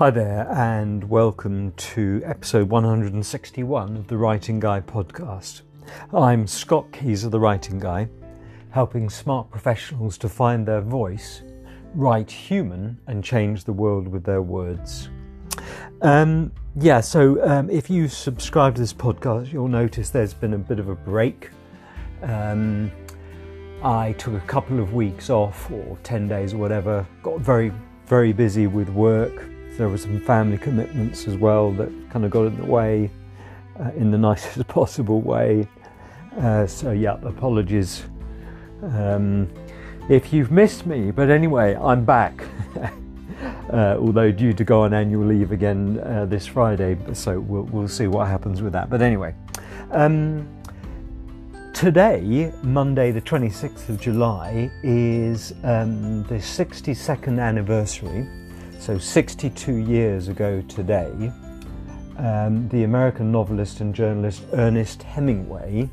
Hi there, and welcome to episode 161 of the Writing Guy podcast. I'm Scott Keys of the Writing Guy, helping smart professionals to find their voice, write human, and change the world with their words. Um, yeah, so um, if you subscribe to this podcast, you'll notice there's been a bit of a break. Um, I took a couple of weeks off, or 10 days or whatever, got very, very busy with work there were some family commitments as well that kind of got in the way uh, in the nicest possible way. Uh, so, yeah, apologies um, if you've missed me. But anyway, I'm back. uh, although due to go on annual leave again uh, this Friday, so we'll, we'll see what happens with that. But anyway, um, today, Monday, the 26th of July, is um, the 62nd anniversary so, 62 years ago today, um, the American novelist and journalist Ernest Hemingway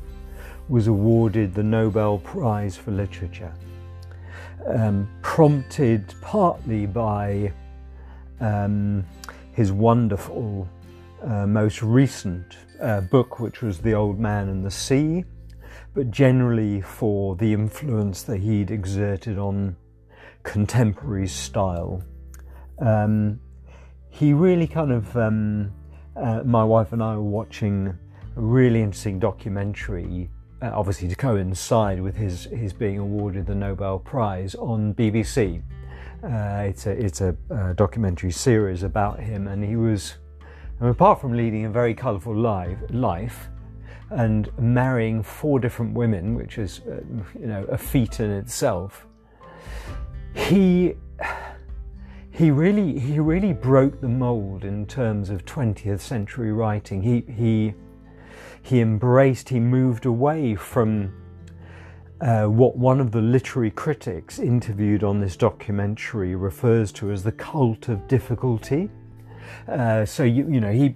was awarded the Nobel Prize for Literature, um, prompted partly by um, his wonderful, uh, most recent uh, book, which was The Old Man and the Sea, but generally for the influence that he'd exerted on contemporary style. Um, he really kind of, um, uh, my wife and I were watching a really interesting documentary, uh, obviously to coincide with his, his being awarded the Nobel Prize on BBC. Uh, it's a, it's a, a, documentary series about him, and he was, apart from leading a very colourful life, life and marrying four different women, which is, uh, you know, a feat in itself, he he really he really broke the mold in terms of 20th century writing. He he he embraced, he moved away from uh, what one of the literary critics interviewed on this documentary refers to as the cult of difficulty. Uh, so you you know he.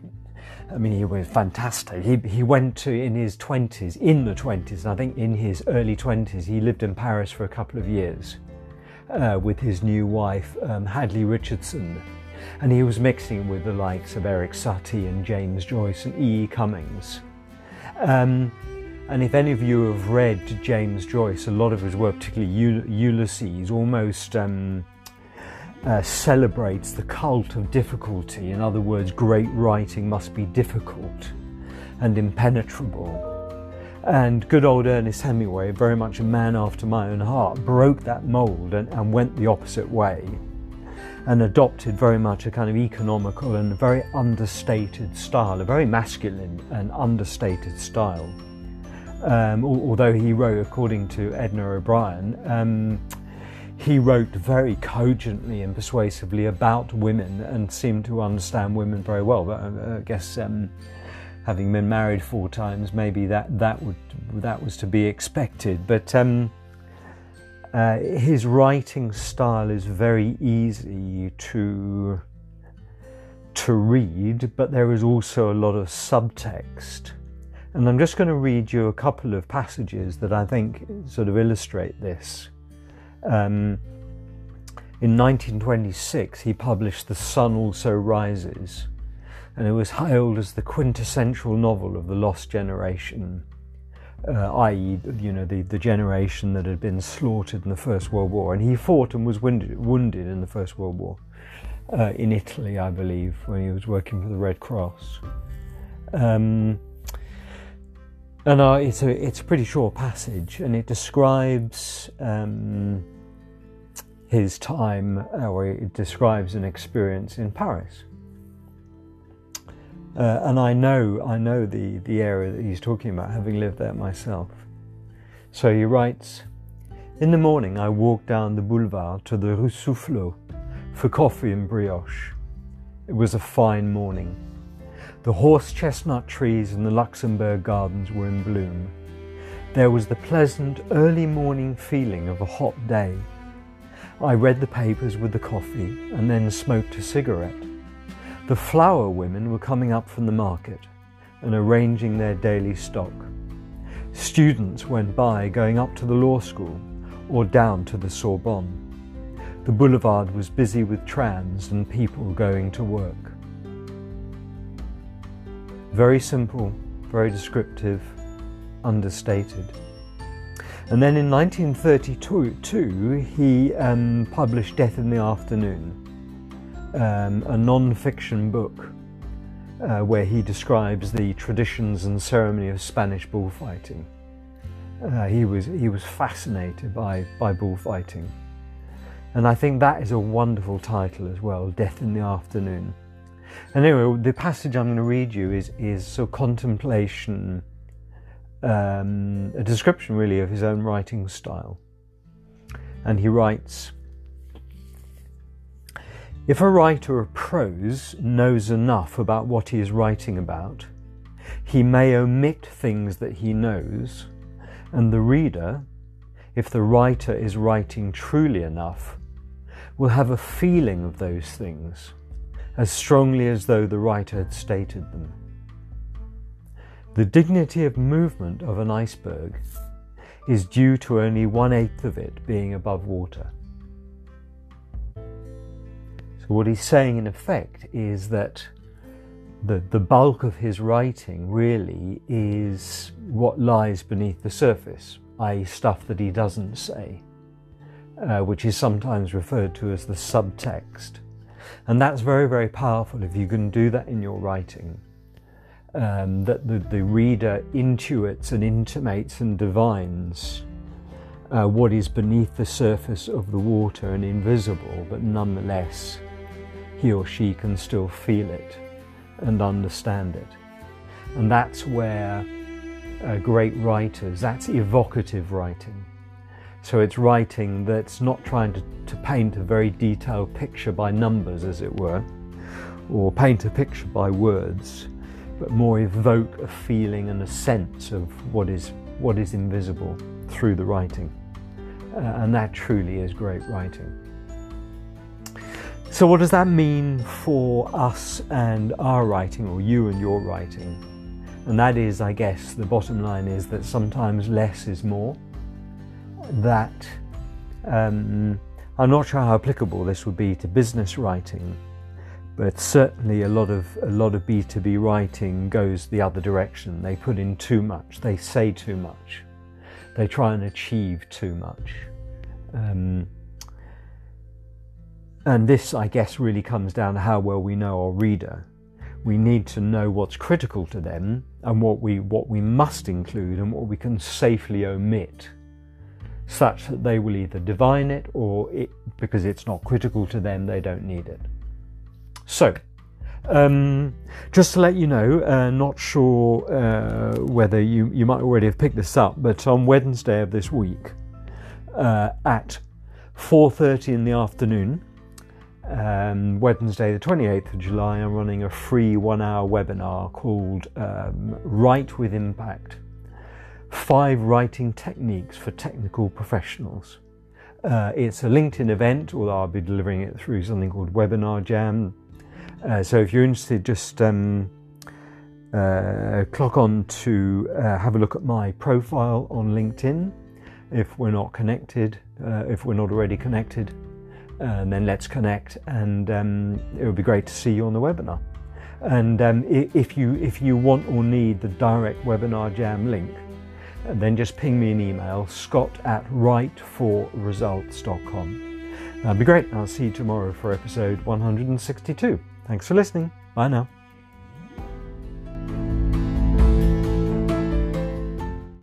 I mean, he was fantastic. He, he went to in his 20s, in the 20s, I think in his early 20s, he lived in Paris for a couple of years uh, with his new wife, um, Hadley Richardson. And he was mixing with the likes of Erik Satie and James Joyce and E. E. Cummings. Um, and if any of you have read James Joyce, a lot of his work, particularly Ulysses, almost um, uh, celebrates the cult of difficulty. In other words, great writing must be difficult and impenetrable. And good old Ernest Hemingway, very much a man after my own heart, broke that mould and, and went the opposite way and adopted very much a kind of economical and very understated style, a very masculine and understated style. Um, although he wrote, according to Edna O'Brien, um, he wrote very cogently and persuasively about women and seemed to understand women very well. But I guess um, having been married four times, maybe that that would that was to be expected. But um, uh, his writing style is very easy to to read, but there is also a lot of subtext. And I'm just going to read you a couple of passages that I think sort of illustrate this. Um, in 1926, he published The Sun Also Rises and it was hailed as the quintessential novel of the lost generation, uh, i.e., you know, the, the generation that had been slaughtered in the First World War. And he fought and was wounded, wounded in the First World War uh, in Italy, I believe, when he was working for the Red Cross. Um, and uh, it's a it's a pretty short passage, and it describes um, his time, or it describes an experience in Paris. Uh, and I know, I know the, the area that he's talking about, having lived there myself. So he writes, In the morning I walked down the boulevard to the Rue Soufflot for coffee and brioche. It was a fine morning. The horse chestnut trees in the Luxembourg gardens were in bloom. There was the pleasant early morning feeling of a hot day. I read the papers with the coffee and then smoked a cigarette. The flower women were coming up from the market and arranging their daily stock. Students went by going up to the law school or down to the Sorbonne. the boulevard was busy with trams and people going to work. Very simple, very descriptive, understated. And then in 1932, he um, published Death in the Afternoon, um, a non fiction book uh, where he describes the traditions and ceremony of Spanish bullfighting. Uh, he, was, he was fascinated by, by bullfighting. And I think that is a wonderful title as well Death in the Afternoon. And anyway, the passage I'm going to read you is, is of contemplation, um, a description really of his own writing style. And he writes If a writer of prose knows enough about what he is writing about, he may omit things that he knows, and the reader, if the writer is writing truly enough, will have a feeling of those things as strongly as though the writer had stated them. The dignity of movement of an iceberg is due to only one eighth of it being above water. What he's saying in effect is that the, the bulk of his writing really is what lies beneath the surface, i.e., stuff that he doesn't say, uh, which is sometimes referred to as the subtext. And that's very, very powerful if you can do that in your writing. Um, that the, the reader intuits and intimates and divines uh, what is beneath the surface of the water and invisible, but nonetheless, he or she can still feel it and understand it. And that's where uh, great writers, that's evocative writing. So it's writing that's not trying to, to paint a very detailed picture by numbers, as it were, or paint a picture by words, but more evoke a feeling and a sense of what is, what is invisible through the writing. Uh, and that truly is great writing. So, what does that mean for us and our writing, or you and your writing? And that is, I guess, the bottom line is that sometimes less is more that um, I'm not sure how applicable this would be to business writing, but certainly a lot of a lot of B2B writing goes the other direction. They put in too much, they say too much, they try and achieve too much. Um, and this, I guess, really comes down to how well we know our reader. We need to know what's critical to them and what we what we must include and what we can safely omit such that they will either divine it or it, because it's not critical to them, they don't need it. So, um, just to let you know, uh, not sure uh, whether you, you might already have picked this up, but on Wednesday of this week uh, at 4.30 in the afternoon, um, Wednesday the 28th of July, I'm running a free one-hour webinar called um, Write with Impact five writing techniques for technical professionals. Uh, it's a LinkedIn event, although I'll be delivering it through something called Webinar Jam. Uh, so if you're interested, just um, uh, clock on to uh, have a look at my profile on LinkedIn. If we're not connected, uh, if we're not already connected, and then let's connect. And um, it would be great to see you on the webinar. And um, if you if you want or need the direct Webinar Jam link, then just ping me an email, scott at writeforresults.com. That'd be great. I'll see you tomorrow for episode 162. Thanks for listening. Bye now.